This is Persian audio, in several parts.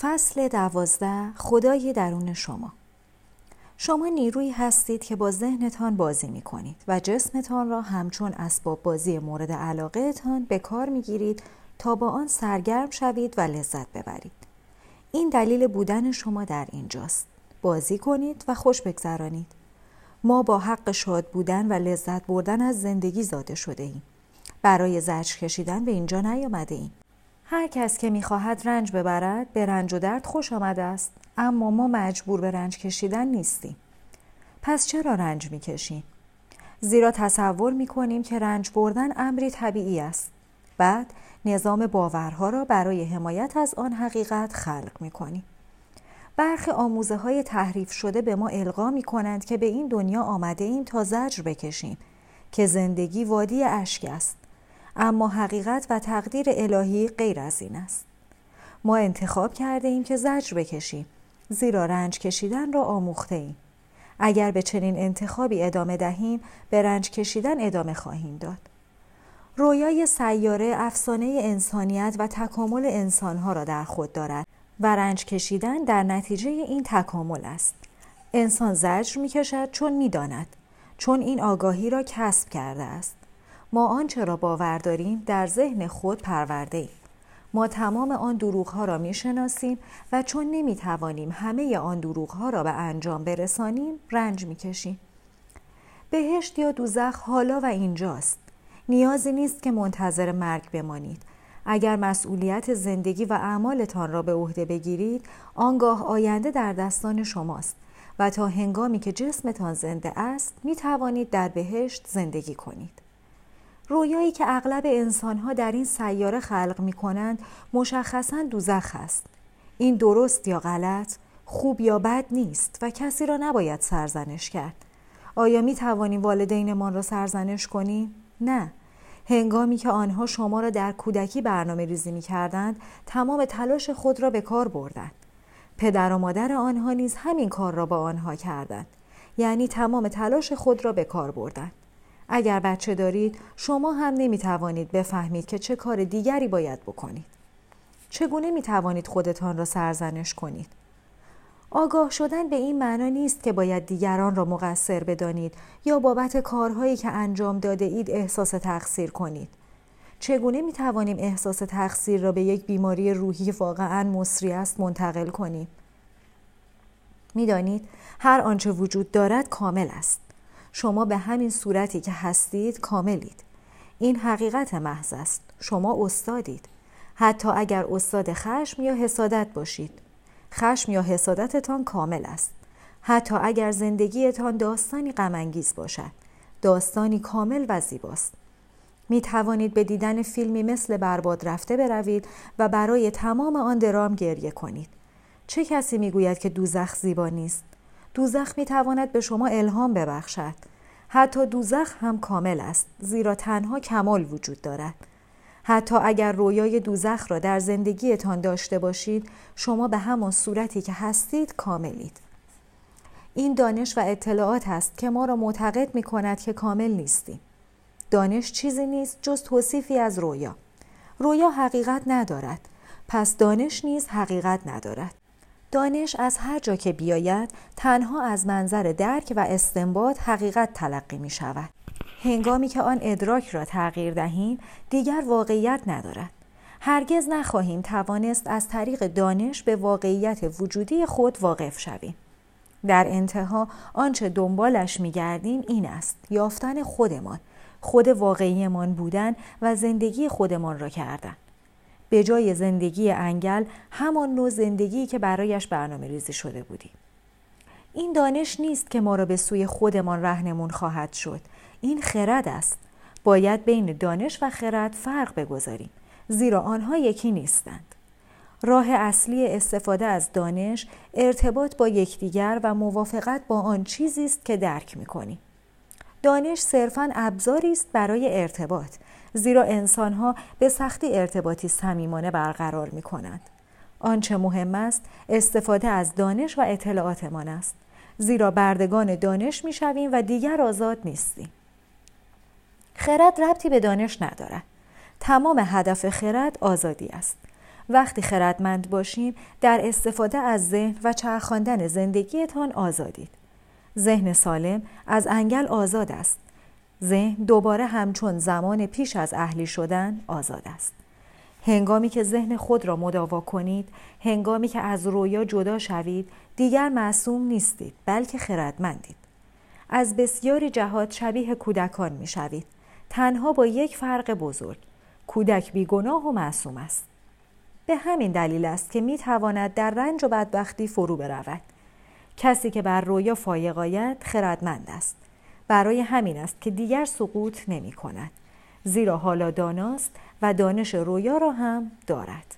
فصل دوازده خدای درون شما شما نیرویی هستید که با ذهنتان بازی می کنید و جسمتان را همچون اسباب بازی مورد علاقهتان به کار می گیرید تا با آن سرگرم شوید و لذت ببرید. این دلیل بودن شما در اینجاست. بازی کنید و خوش بگذرانید. ما با حق شاد بودن و لذت بردن از زندگی زاده شده ایم. برای زجر کشیدن به اینجا نیامده ایم. هر کس که می‌خواهد رنج ببرد به رنج و درد خوش آمده است. اما ما مجبور به رنج کشیدن نیستیم. پس چرا رنج می‌کشیم؟ زیرا تصور می‌کنیم که رنج بردن امری طبیعی است. بعد نظام باورها را برای حمایت از آن حقیقت خلق می‌کنیم. برخی آموزه های تحریف شده به ما القا می کنند که به این دنیا آمده ایم تا زجر بکشیم که زندگی وادی اشک است. اما حقیقت و تقدیر الهی غیر از این است. ما انتخاب کرده ایم که زجر بکشیم. زیرا رنج کشیدن را آموخته ایم اگر به چنین انتخابی ادامه دهیم به رنج کشیدن ادامه خواهیم داد. رویای سیاره افسانه انسانیت و تکامل انسانها را در خود دارد و رنج کشیدن در نتیجه این تکامل است. انسان زجر می کشد چون می داند. چون این آگاهی را کسب کرده است. ما آنچه را باور داریم در ذهن خود پرورده ایم. ما تمام آن دروغ ها را می شناسیم و چون نمی توانیم همه آن دروغ ها را به انجام برسانیم رنج می کشیم. بهشت یا دوزخ حالا و اینجاست. نیازی نیست که منتظر مرگ بمانید. اگر مسئولیت زندگی و اعمالتان را به عهده بگیرید، آنگاه آینده در دستان شماست و تا هنگامی که جسمتان زنده است، می توانید در بهشت زندگی کنید. رویایی که اغلب انسانها در این سیاره خلق می کنند مشخصا دوزخ است. این درست یا غلط، خوب یا بد نیست و کسی را نباید سرزنش کرد. آیا می توانیم والدینمان را سرزنش کنیم؟ نه. هنگامی که آنها شما را در کودکی برنامه ریزی می کردند، تمام تلاش خود را به کار بردند. پدر و مادر آنها نیز همین کار را با آنها کردند. یعنی تمام تلاش خود را به کار بردند. اگر بچه دارید شما هم نمی توانید بفهمید که چه کار دیگری باید بکنید. چگونه می توانید خودتان را سرزنش کنید؟ آگاه شدن به این معنا نیست که باید دیگران را مقصر بدانید یا بابت کارهایی که انجام داده اید احساس تقصیر کنید. چگونه می توانیم احساس تقصیر را به یک بیماری روحی واقعا مصری است منتقل کنیم؟ می‌دانید هر آنچه وجود دارد کامل است. شما به همین صورتی که هستید کاملید. این حقیقت محض است. شما استادید. حتی اگر استاد خشم یا حسادت باشید. خشم یا حسادتتان کامل است. حتی اگر زندگیتان داستانی غمانگیز باشد. داستانی کامل و زیباست. می توانید به دیدن فیلمی مثل برباد رفته بروید و برای تمام آن درام گریه کنید. چه کسی می گوید که دوزخ زیبا نیست؟ دوزخ می تواند به شما الهام ببخشد. حتی دوزخ هم کامل است زیرا تنها کمال وجود دارد. حتی اگر رویای دوزخ را در زندگیتان داشته باشید شما به همان صورتی که هستید کاملید. این دانش و اطلاعات است که ما را معتقد می کند که کامل نیستیم. دانش چیزی نیست جز توصیفی از رویا. رویا حقیقت ندارد. پس دانش نیز حقیقت ندارد. دانش از هر جا که بیاید تنها از منظر درک و استنباط حقیقت تلقی می شود. هنگامی که آن ادراک را تغییر دهیم دیگر واقعیت ندارد. هرگز نخواهیم توانست از طریق دانش به واقعیت وجودی خود واقف شویم. در انتها آنچه دنبالش می گردیم این است یافتن خودمان خود واقعیمان بودن و زندگی خودمان را کردن به جای زندگی انگل همان نوع زندگی که برایش برنامه ریزی شده بودیم. این دانش نیست که ما را به سوی خودمان رهنمون خواهد شد. این خرد است. باید بین دانش و خرد فرق بگذاریم. زیرا آنها یکی نیستند. راه اصلی استفاده از دانش ارتباط با یکدیگر و موافقت با آن چیزی است که درک می‌کنیم. دانش صرفاً ابزاری است برای ارتباط زیرا انسانها به سختی ارتباطی صمیمانه برقرار می کنند. آنچه مهم است استفاده از دانش و اطلاعاتمان است زیرا بردگان دانش می شویم و دیگر آزاد نیستیم. خرد ربطی به دانش ندارد. تمام هدف خرد آزادی است. وقتی خردمند باشین در استفاده از ذهن و چرخاندن زندگیتان آزادید. ذهن سالم از انگل آزاد است. ذهن دوباره همچون زمان پیش از اهلی شدن آزاد است. هنگامی که ذهن خود را مداوا کنید، هنگامی که از رویا جدا شوید، دیگر معصوم نیستید، بلکه خردمندید. از بسیاری جهات شبیه کودکان می شوید. تنها با یک فرق بزرگ. کودک بیگناه و معصوم است. به همین دلیل است که می تواند در رنج و بدبختی فرو برود. کسی که بر رویا فایق آید خردمند است. برای همین است که دیگر سقوط نمی کند. زیرا حالا داناست و دانش رویا را هم دارد.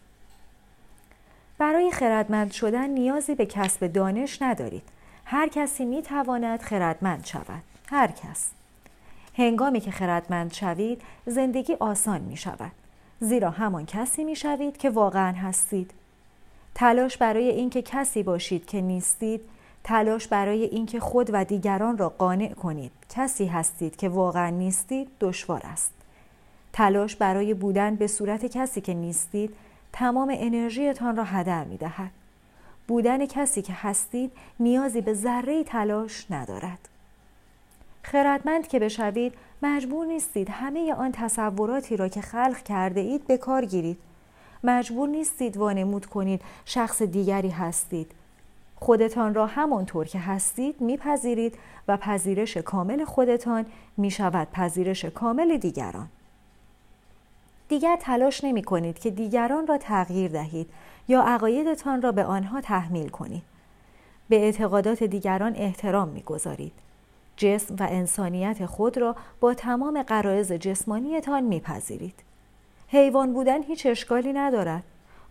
برای خردمند شدن نیازی به کسب دانش ندارید. هر کسی می تواند خردمند شود. هر کس. هنگامی که خردمند شوید زندگی آسان می شود. زیرا همان کسی می شوید که واقعا هستید. تلاش برای اینکه کسی باشید که نیستید تلاش برای اینکه خود و دیگران را قانع کنید کسی هستید که واقعا نیستید دشوار است تلاش برای بودن به صورت کسی که نیستید تمام انرژیتان را هدر می دهد. بودن کسی که هستید نیازی به ذره تلاش ندارد. خردمند که بشوید مجبور نیستید همه آن تصوراتی را که خلق کرده اید به کار گیرید. مجبور نیستید وانمود کنید شخص دیگری هستید. خودتان را همانطور که هستید میپذیرید و پذیرش کامل خودتان می شود پذیرش کامل دیگران. دیگر تلاش نمی کنید که دیگران را تغییر دهید یا عقایدتان را به آنها تحمیل کنید. به اعتقادات دیگران احترام می گذارید. جسم و انسانیت خود را با تمام قرائز جسمانیتان میپذیرید. حیوان بودن هیچ اشکالی ندارد.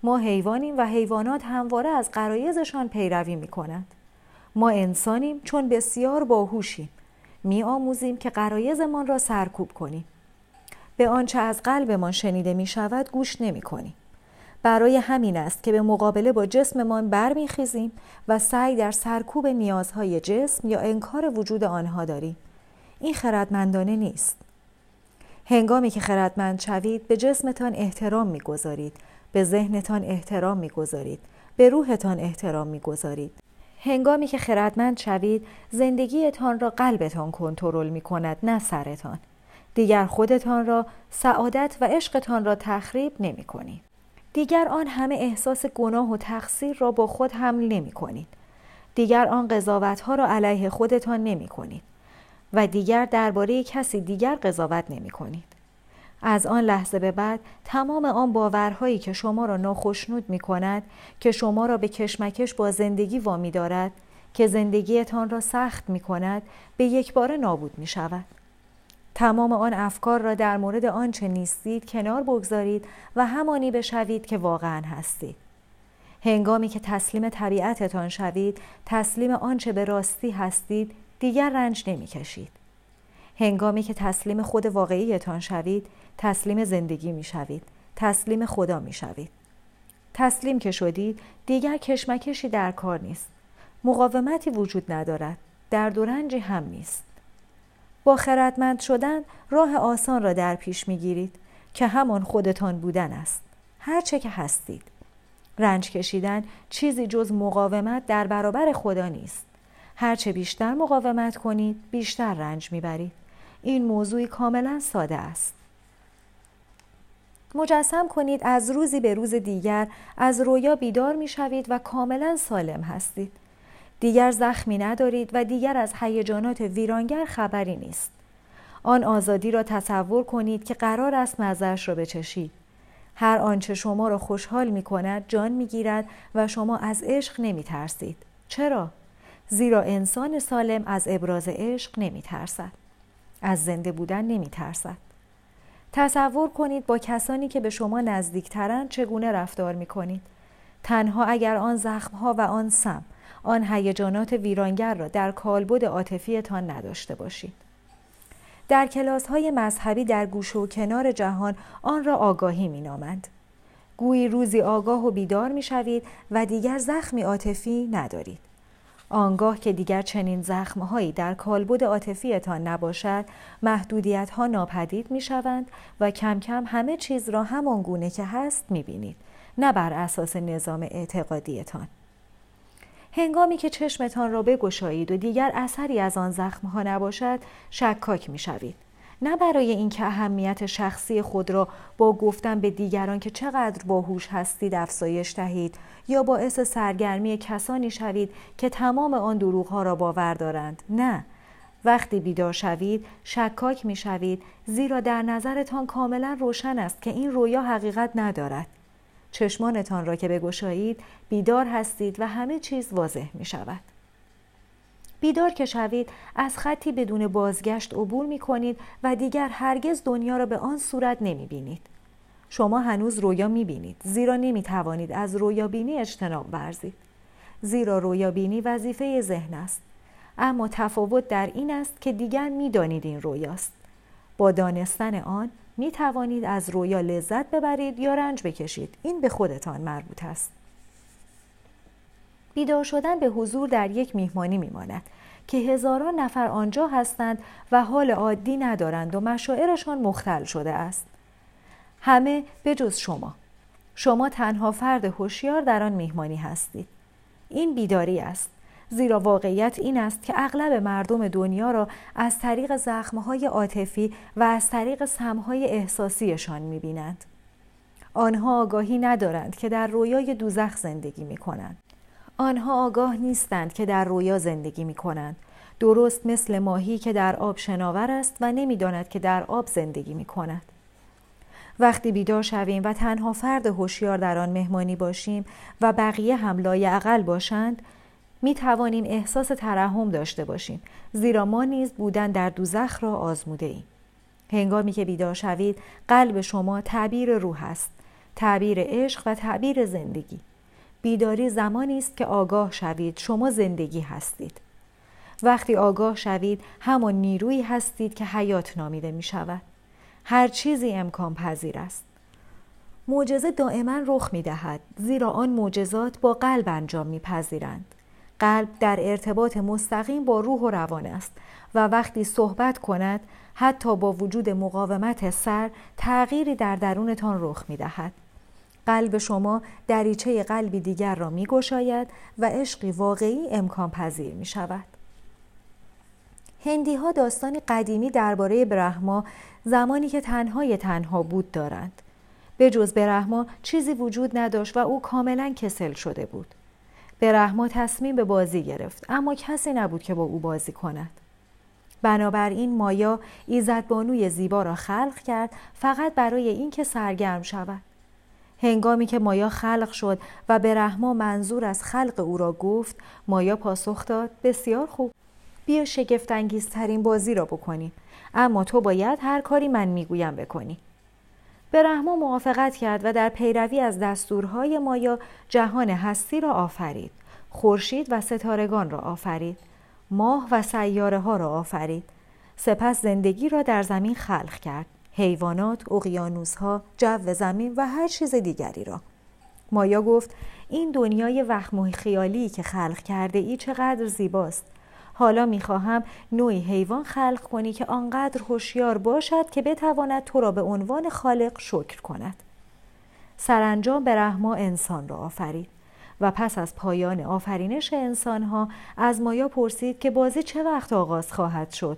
ما حیوانیم و حیوانات همواره از قرایزشان پیروی می کنند. ما انسانیم چون بسیار باهوشیم. می آموزیم که قرایزمان را سرکوب کنیم. به آنچه از قلبمان شنیده می شود گوش نمی کنیم. برای همین است که به مقابله با جسممان برمیخیزیم و سعی در سرکوب نیازهای جسم یا انکار وجود آنها داریم. این خردمندانه نیست. هنگامی که خردمند شوید به جسمتان احترام می‌گذارید به ذهنتان احترام می‌گذارید. به روحتان احترام می‌گذارید. هنگامی که خردمند شوید زندگیتان را قلبتان کنترل می کند نه سرتان. دیگر خودتان را سعادت و عشقتان را تخریب نمی کنید دیگر آن همه احساس گناه و تقصیر را با خود حمل نمی کنید. دیگر آن قضاوت ها را علیه خودتان نمی کنید و دیگر درباره کسی دیگر قضاوت نمی کنید. از آن لحظه به بعد تمام آن باورهایی که شما را ناخشنود می کند که شما را به کشمکش با زندگی وامی دارد که زندگیتان را سخت می کند به یک بار نابود می شود. تمام آن افکار را در مورد آنچه نیستید کنار بگذارید و همانی بشوید که واقعا هستید. هنگامی که تسلیم طبیعتتان شوید، تسلیم آنچه به راستی هستید، دیگر رنج نمی کشید. هنگامی که تسلیم خود واقعیتان شوید، تسلیم زندگی می شوید. تسلیم خدا می شوید. تسلیم که شدید، دیگر کشمکشی در کار نیست. مقاومتی وجود ندارد. در رنجی هم نیست. با خردمند شدن راه آسان را در پیش می‌گیرید که همان خودتان بودن است هرچه که هستید رنج کشیدن چیزی جز مقاومت در برابر خدا نیست هرچه بیشتر مقاومت کنید بیشتر رنج می‌برید این موضوعی کاملا ساده است مجسم کنید از روزی به روز دیگر از رویا بیدار می‌شوید و کاملا سالم هستید دیگر زخمی ندارید و دیگر از هیجانات ویرانگر خبری نیست. آن آزادی را تصور کنید که قرار است مزش را بچشید. هر آنچه شما را خوشحال می کند جان می گیرد و شما از عشق نمی ترسید. چرا؟ زیرا انسان سالم از ابراز عشق نمی ترسد. از زنده بودن نمی ترسد. تصور کنید با کسانی که به شما نزدیکترند چگونه رفتار می کنید. تنها اگر آن زخمها و آن سم آن هیجانات ویرانگر را در کالبد عاطفیتان نداشته باشید. در کلاس های مذهبی در گوشه و کنار جهان آن را آگاهی می نامند. گویی روزی آگاه و بیدار می شوید و دیگر زخمی عاطفی ندارید. آنگاه که دیگر چنین زخمهایی در کالبد عاطفیتان نباشد محدودیت ها ناپدید می شوند و کم کم همه چیز را همان گونه که هست می بینید نه بر اساس نظام اعتقادیتان. هنگامی که چشمتان را بگشایید و دیگر اثری از آن زخمها نباشد شکاک می‌شوید. نه برای اینکه اهمیت شخصی خود را با گفتن به دیگران که چقدر باهوش هستید افزایش دهید یا باعث سرگرمی کسانی شوید که تمام آن دروغها را باور دارند. نه. وقتی بیدار شوید شکاک می شوید زیرا در نظرتان کاملا روشن است که این رویا حقیقت ندارد. چشمانتان را که بگشایید بیدار هستید و همه چیز واضح می شود. بیدار که شوید از خطی بدون بازگشت عبور می کنید و دیگر هرگز دنیا را به آن صورت نمی بینید. شما هنوز رویا می بینید زیرا نمی توانید از رویا بینی اجتناب ورزید. زیرا رویا بینی وظیفه ذهن است. اما تفاوت در این است که دیگر می دانید این رویاست. با دانستن آن می توانید از رویا لذت ببرید یا رنج بکشید. این به خودتان مربوط است. بیدار شدن به حضور در یک میهمانی میماند که هزاران نفر آنجا هستند و حال عادی ندارند و مشاعرشان مختل شده است. همه به جز شما. شما تنها فرد هوشیار در آن میهمانی هستید. این بیداری است. زیرا واقعیت این است که اغلب مردم دنیا را از طریق زخمهای عاطفی و از طریق سمهای احساسیشان می‌بینند. آنها آگاهی ندارند که در رویای دوزخ زندگی می کنند. آنها آگاه نیستند که در رویا زندگی می کنند. درست مثل ماهی که در آب شناور است و نمی‌داند که در آب زندگی می کند. وقتی بیدار شویم و تنها فرد هوشیار در آن مهمانی باشیم و بقیه هم لایعقل باشند می توانیم احساس ترحم داشته باشیم زیرا ما نیز بودن در دوزخ را آزموده ایم. هنگامی که بیدار شوید قلب شما تعبیر روح است تعبیر عشق و تعبیر زندگی بیداری زمانی است که آگاه شوید شما زندگی هستید وقتی آگاه شوید همان نیرویی هستید که حیات نامیده می شود هر چیزی امکان پذیر است معجزه دائما رخ می دهد زیرا آن معجزات با قلب انجام می پذیرند. قلب در ارتباط مستقیم با روح و روان است و وقتی صحبت کند حتی با وجود مقاومت سر تغییری در درونتان رخ می دهد. قلب شما دریچه قلبی دیگر را می گشاید و عشقی واقعی امکان پذیر می شود. هندی ها داستانی قدیمی درباره برهما زمانی که تنهای تنها بود دارند. به جز برهما چیزی وجود نداشت و او کاملا کسل شده بود. برهما تصمیم به بازی گرفت اما کسی نبود که با او بازی کند. بنابراین مایا ایزدبانوی زیبا را خلق کرد فقط برای اینکه سرگرم شود. هنگامی که مایا خلق شد و به رحما منظور از خلق او را گفت مایا پاسخ داد بسیار خوب بیا شگفتانگیزترین بازی را بکنیم اما تو باید هر کاری من می‌گویم بکنی. به رحما موافقت کرد و در پیروی از دستورهای مایا جهان هستی را آفرید خورشید و ستارگان را آفرید ماه و سیاره ها را آفرید سپس زندگی را در زمین خلق کرد. حیوانات، ها، جو زمین و هر چیز دیگری را. مایا گفت این دنیای وهم و خیالی که خلق کرده ای چقدر زیباست. حالا می‌خواهم نوعی حیوان خلق کنی که آنقدر هوشیار باشد که بتواند تو را به عنوان خالق شکر کند. سرانجام به رحما انسان را آفرید و پس از پایان آفرینش انسانها از مایا پرسید که بازی چه وقت آغاز خواهد شد.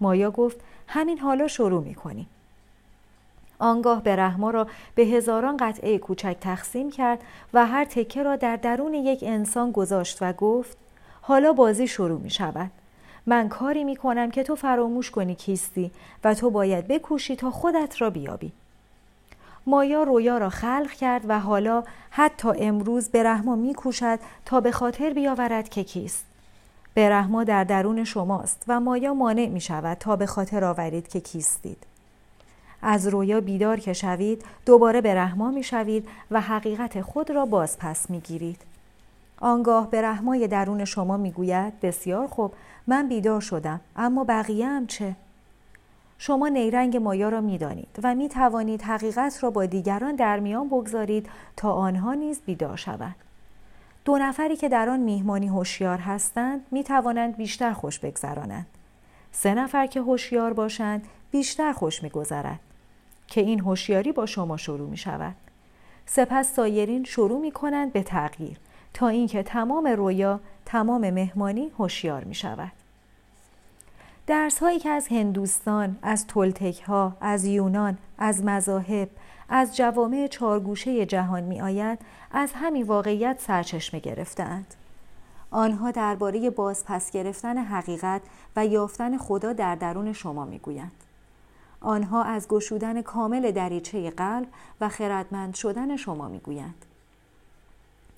مایا گفت همین حالا شروع می آنگاه به رحما را به هزاران قطعه کوچک تقسیم کرد و هر تکه را در درون یک انسان گذاشت و گفت حالا بازی شروع می شود. من کاری می کنم که تو فراموش کنی کیستی و تو باید بکوشی تا خودت را بیابی. مایا رویا را خلق کرد و حالا حتی امروز به رحما می کوشد تا به خاطر بیاورد که کیست. به رحما در درون شماست و مایا مانع می شود تا به خاطر آورید که کیستید. از رویا بیدار که شوید دوباره به رحما می شوید و حقیقت خود را باز پس می گیرید. آنگاه به رحمای درون شما می گوید بسیار خوب من بیدار شدم اما بقیه هم چه؟ شما نیرنگ مایا را می دانید و می توانید حقیقت را با دیگران در میان بگذارید تا آنها نیز بیدار شوند. دو نفری که در آن میهمانی هوشیار هستند می توانند بیشتر خوش بگذرانند. سه نفر که هوشیار باشند بیشتر خوش میگذرد که این هوشیاری با شما شروع می شود. سپس سایرین شروع می کنند به تغییر تا اینکه تمام رویا تمام مهمانی هوشیار می شود. درس هایی که از هندوستان، از تولتک ها، از یونان، از مذاهب، از جوامع چارگوشه جهان می آید از همین واقعیت سرچشمه گرفتند. آنها درباره بازپس گرفتن حقیقت و یافتن خدا در درون شما می گویند. آنها از گشودن کامل دریچه قلب و خردمند شدن شما می گویند.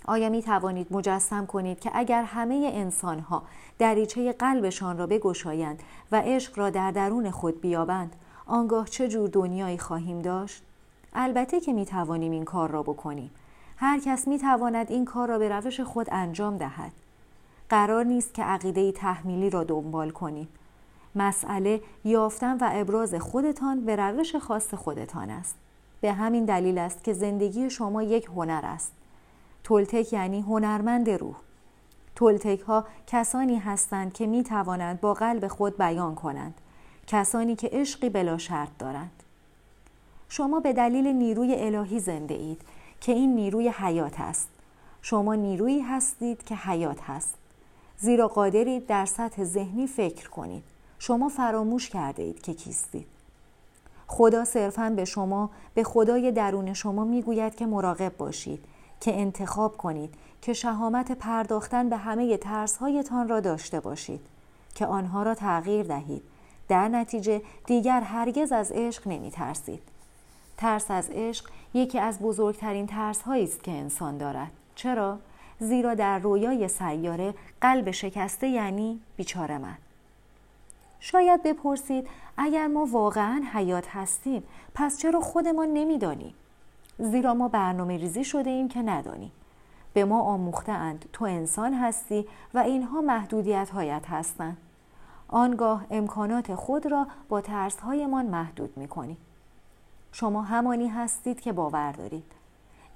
آیا می توانید مجسم کنید که اگر همه انسان ها دریچه قلبشان را بگشایند و عشق را در درون خود بیابند آنگاه چه جور دنیایی خواهیم داشت؟ البته که می توانیم این کار را بکنیم. هر کس می تواند این کار را به روش خود انجام دهد. قرار نیست که عقیده تحمیلی را دنبال کنیم. مسئله یافتن و ابراز خودتان به روش خاص خودتان است. به همین دلیل است که زندگی شما یک هنر است. تولتک یعنی هنرمند روح. تولتک ها کسانی هستند که می توانند با قلب خود بیان کنند. کسانی که عشقی بلا شرط دارند. شما به دلیل نیروی الهی زنده اید که این نیروی حیات است. شما نیرویی هستید که حیات هست. زیرا قادرید در سطح ذهنی فکر کنید. شما فراموش کرده اید که کیستید. خدا صرفا به شما به خدای درون شما می‌گوید که مراقب باشید که انتخاب کنید که شهامت پرداختن به همه ترسهایتان را داشته باشید که آنها را تغییر دهید. در نتیجه دیگر هرگز از عشق نمی ترسید ترس از عشق یکی از بزرگترین ترس است که انسان دارد. چرا؟ زیرا در رویای سیاره قلب شکسته یعنی بیچاره من شاید بپرسید اگر ما واقعا حیات هستیم پس چرا خودمان نمی‌دانیم؟ زیرا ما برنامه ریزی شده ایم که ندانیم. به ما آموخته اند تو انسان هستی و اینها محدودیت هایت هستند. آنگاه امکانات خود را با ترس هایمان محدود می کنیم. شما همانی هستید که باور دارید.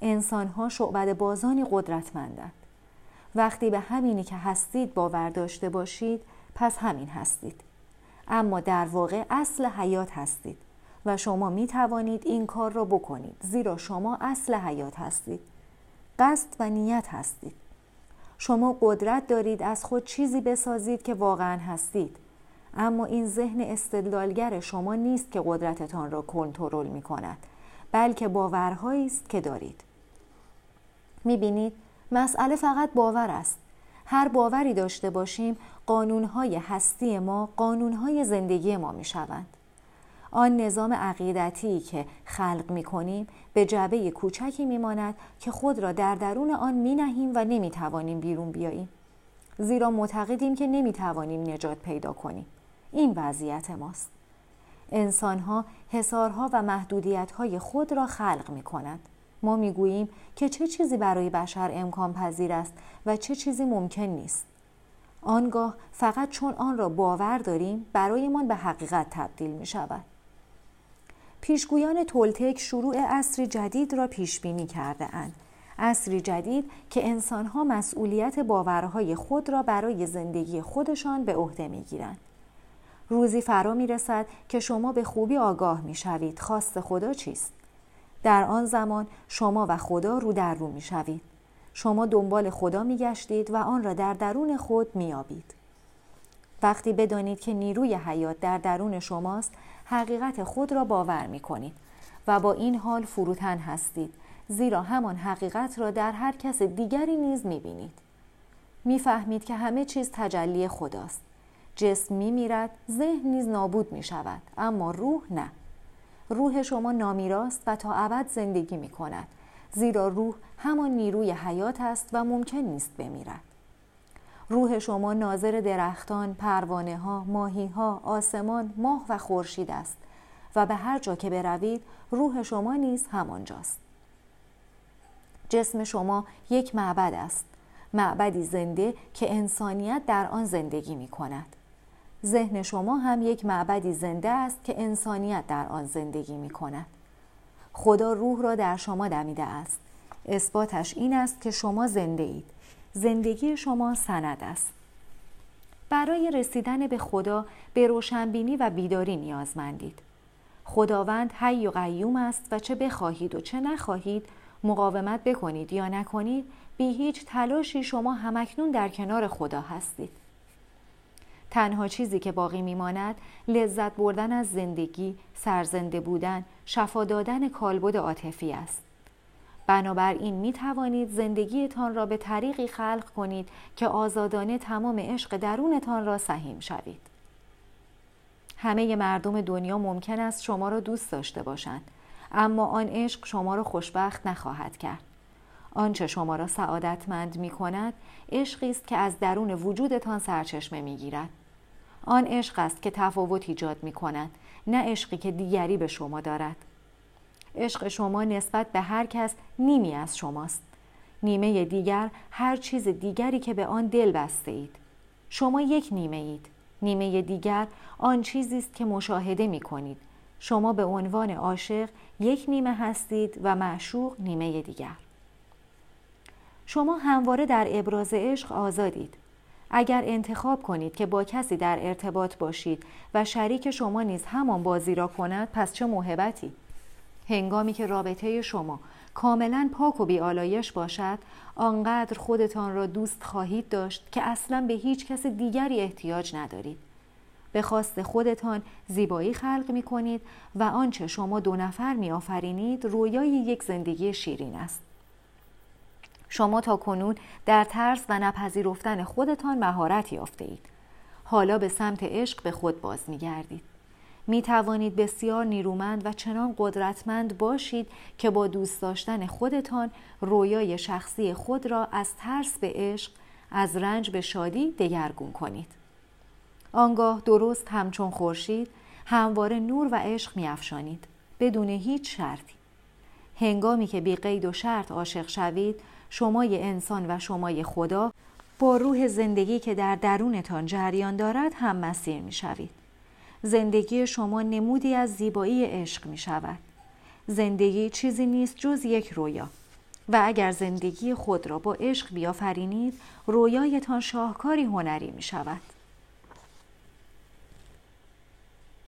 انسان ها شعبد بازانی قدرتمندند. وقتی به همینی که هستید باور داشته باشید پس همین هستید. اما در واقع اصل حیات هستید و شما می توانید این کار را بکنید زیرا شما اصل حیات هستید قصد و نیت هستید. شما قدرت دارید از خود چیزی بسازید که واقعا هستید اما این ذهن استدلالگر شما نیست که قدرتتان را کنترل می کند بلکه باورهایی است که دارید. می بینید مسئله فقط باور است. هر باوری داشته باشیم قانونهای هستی ما قانونهای زندگی ما می شوند آن نظام عقیدتی که خلق می کنیم به جعبه کوچکی می ماند که خود را در درون آن می نهیم و نمی توانیم بیرون بیاییم. زیرا معتقدیم که نمی توانیم نجات پیدا کنیم. این وضعیت ماست. انسانها حسارها و محدودیتهای خود را خلق می کند. ما می گوییم که چه چیزی برای بشر امکان پذیر است و چه چیزی ممکن نیست. آنگاه فقط چون آن را باور داریم برایمان به حقیقت تبدیل می شود. پیشگویان تولتک شروع عصری جدید را پیش بینی کرده اند. عصری جدید که انسانها مسئولیت باورهای خود را برای زندگی خودشان به عهده می گیرند. روزی فرا می رسد که شما به خوبی آگاه می شوید خواست خدا چیست؟ در آن زمان شما و خدا رو در رو می شوید. شما دنبال خدا می گشتید و آن را در درون خود می آبید. وقتی بدانید که نیروی حیات در درون شماست حقیقت خود را باور می کنید و با این حال فروتن هستید زیرا همان حقیقت را در هر کس دیگری نیز می بینید. می فهمید که همه چیز تجلی خداست. جسم می میرد، ذهن نیز نابود می شود، اما روح نه. روح شما نامیراست و تا ابد زندگی می کند زیرا روح همان نیروی حیات است و ممکن نیست بمیرد. روح شما ناظر درختان، پروانه ها، ماهی ها، آسمان، ماه و خورشید است و به هر جا که بروید روح شما نیز همانجاست. جسم شما یک معبد است. معبدی زنده که انسانیت در آن زندگی می کند. ذهن شما هم یک معبدی زنده است که انسانیت در آن زندگی می کند. خدا روح را در شما دمیده است. اثباتش این است که شما زنده اید. زندگی شما سند است. برای رسیدن به خدا به روشنبینی و بیداری نیازمندید. خداوند حی و قیوم است و چه بخواهید و چه نخواهید مقاومت بکنید یا نکنید بی هیچ تلاشی شما همکنون در کنار خدا هستید تنها چیزی که باقی میماند لذت بردن از زندگی، سرزنده بودن، شفا دادن کالبد عاطفی است. بنابراین می توانید زندگیتان را به طریقی خلق کنید که آزادانه تمام عشق درونتان را سهیم شوید. همه مردم دنیا ممکن است شما را دوست داشته باشند اما آن عشق شما را خوشبخت نخواهد کرد. آنچه شما را سعادتمند می کند عشقی است که از درون وجودتان سرچشمه می گیرد. آن عشق است که تفاوت ایجاد می کند نه عشقی که دیگری به شما دارد. عشق شما نسبت به هر کس نیمی از شماست. نیمه دیگر هر چیز دیگری که به آن دل بسته اید شما یک نیمه اید نیمه دیگر آن چیزی است که مشاهده می کنید شما به عنوان عاشق یک نیمه هستید و معشوق نیمه دیگر. شما همواره در ابراز عشق آزادید. اگر انتخاب کنید که با کسی در ارتباط باشید و شریک شما نیز همان بازی را کند پس چه محبتی هنگامی که رابطه شما کاملا پاک و بیالایش باشد آنقدر خودتان را دوست خواهید داشت که اصلا به هیچ کس دیگری احتیاج ندارید. به خواست خودتان زیبایی خلق می کنید و آنچه شما دو نفر می آفرینید رویای یک زندگی شیرین است. شما تا کنون در ترس و نپذیرفتن خودتان مهارت یافته اید. حالا به سمت عشق به خود باز می گردید. می توانید بسیار نیرومند و چنان قدرتمند باشید که با دوست داشتن خودتان رویای شخصی خود را از ترس به عشق از رنج به شادی دگرگون کنید. آنگاه درست همچون خورشید همواره نور و عشق افشانید بدون هیچ شرطی. هنگامی که بی قید و شرط عاشق شوید شمای انسان و شمای خدا با روح زندگی که در درونتان جریان دارد هم مسیر می شوید. زندگی شما نمودی از زیبایی عشق می شود. زندگی چیزی نیست جز یک رویا و اگر زندگی خود را با عشق بیافرینید رویایتان شاهکاری هنری می شود.